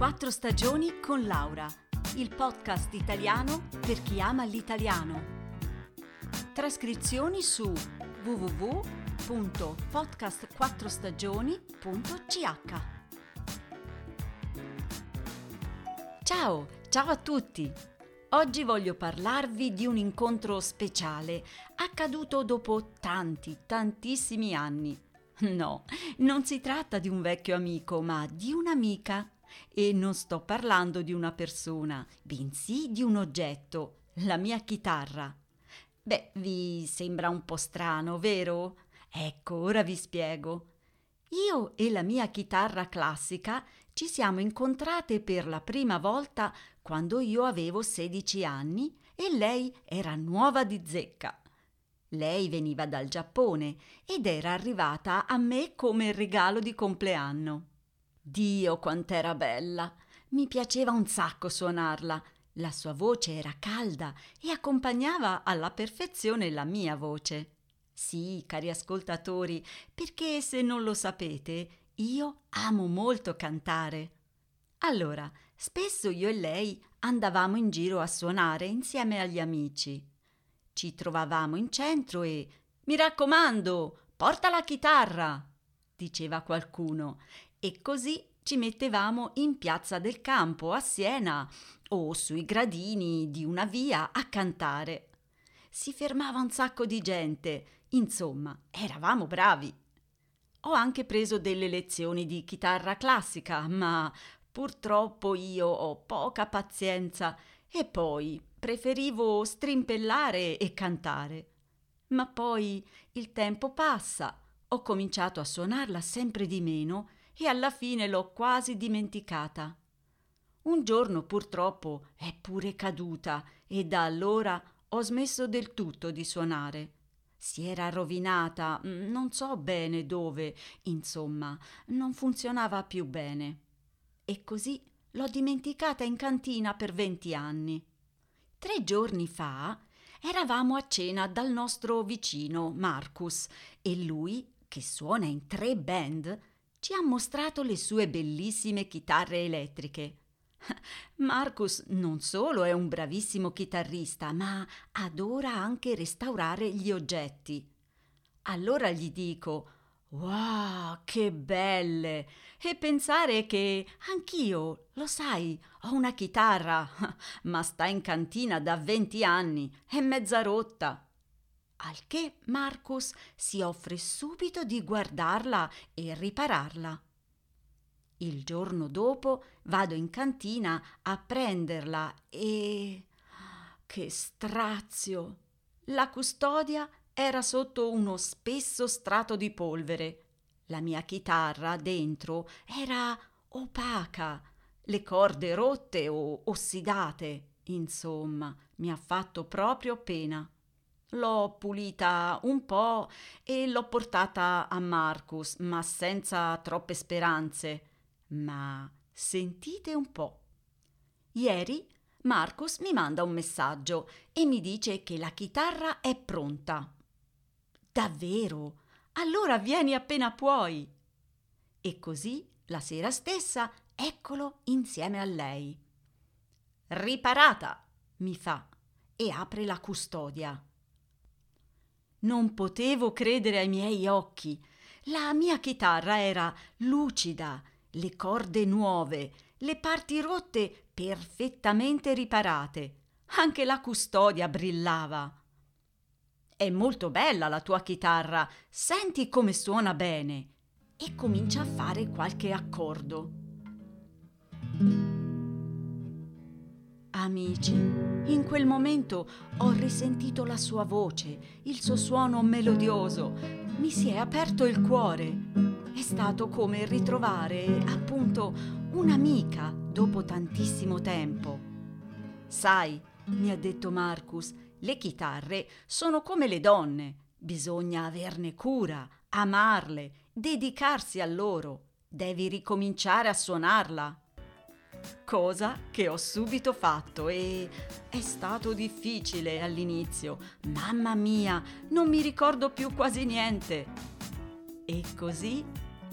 Quattro stagioni con Laura, il podcast italiano per chi ama l'italiano. Trascrizioni su www.podcastquattrostagioni.ch Ciao, ciao a tutti! Oggi voglio parlarvi di un incontro speciale accaduto dopo tanti, tantissimi anni. No, non si tratta di un vecchio amico, ma di un'amica. E non sto parlando di una persona, bensì di un oggetto, la mia chitarra. Beh, vi sembra un po' strano, vero? Ecco, ora vi spiego. Io e la mia chitarra classica ci siamo incontrate per la prima volta quando io avevo 16 anni e lei era nuova di zecca. Lei veniva dal Giappone ed era arrivata a me come regalo di compleanno. Dio quant'era bella! Mi piaceva un sacco suonarla. La sua voce era calda e accompagnava alla perfezione la mia voce. Sì, cari ascoltatori, perché se non lo sapete, io amo molto cantare. Allora, spesso io e lei andavamo in giro a suonare insieme agli amici. Ci trovavamo in centro e mi raccomando, porta la chitarra, diceva qualcuno, e così ci mettevamo in piazza del campo a Siena o sui gradini di una via a cantare. Si fermava un sacco di gente, insomma, eravamo bravi. Ho anche preso delle lezioni di chitarra classica, ma purtroppo io ho poca pazienza e poi preferivo strimpellare e cantare. Ma poi il tempo passa, ho cominciato a suonarla sempre di meno e alla fine l'ho quasi dimenticata. Un giorno purtroppo è pure caduta e da allora ho smesso del tutto di suonare. Si era rovinata, non so bene dove, insomma, non funzionava più bene. E così l'ho dimenticata in cantina per venti anni. Tre giorni fa eravamo a cena dal nostro vicino Marcus e lui, che suona in tre band, ci ha mostrato le sue bellissime chitarre elettriche. Marcus non solo è un bravissimo chitarrista, ma adora anche restaurare gli oggetti. Allora gli dico Wow, che belle! E pensare che anch'io, lo sai, ho una chitarra, ma sta in cantina da venti anni, è mezza rotta. Al che Marcus si offre subito di guardarla e ripararla. Il giorno dopo vado in cantina a prenderla e. Che strazio! La custodia era sotto uno spesso strato di polvere. La mia chitarra dentro era opaca, le corde rotte o ossidate. Insomma, mi ha fatto proprio pena. L'ho pulita un po' e l'ho portata a Marcus, ma senza troppe speranze. Ma sentite un po'. Ieri Marcus mi manda un messaggio e mi dice che la chitarra è pronta. Davvero? Allora vieni appena puoi. E così, la sera stessa, eccolo insieme a lei. Riparata, mi fa, e apre la custodia. Non potevo credere ai miei occhi. La mia chitarra era lucida, le corde nuove, le parti rotte perfettamente riparate. Anche la custodia brillava. È molto bella la tua chitarra, senti come suona bene. E comincia a fare qualche accordo. Amici, in quel momento ho risentito la sua voce, il suo suono melodioso. Mi si è aperto il cuore. È stato come ritrovare, appunto, un'amica dopo tantissimo tempo. Sai, mi ha detto Marcus, le chitarre sono come le donne, bisogna averne cura, amarle, dedicarsi a loro. Devi ricominciare a suonarla. Cosa che ho subito fatto e è stato difficile all'inizio. Mamma mia, non mi ricordo più quasi niente. E così,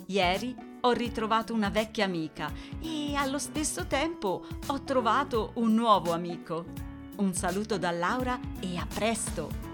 ieri, ho ritrovato una vecchia amica e allo stesso tempo ho trovato un nuovo amico. Un saluto da Laura e a presto!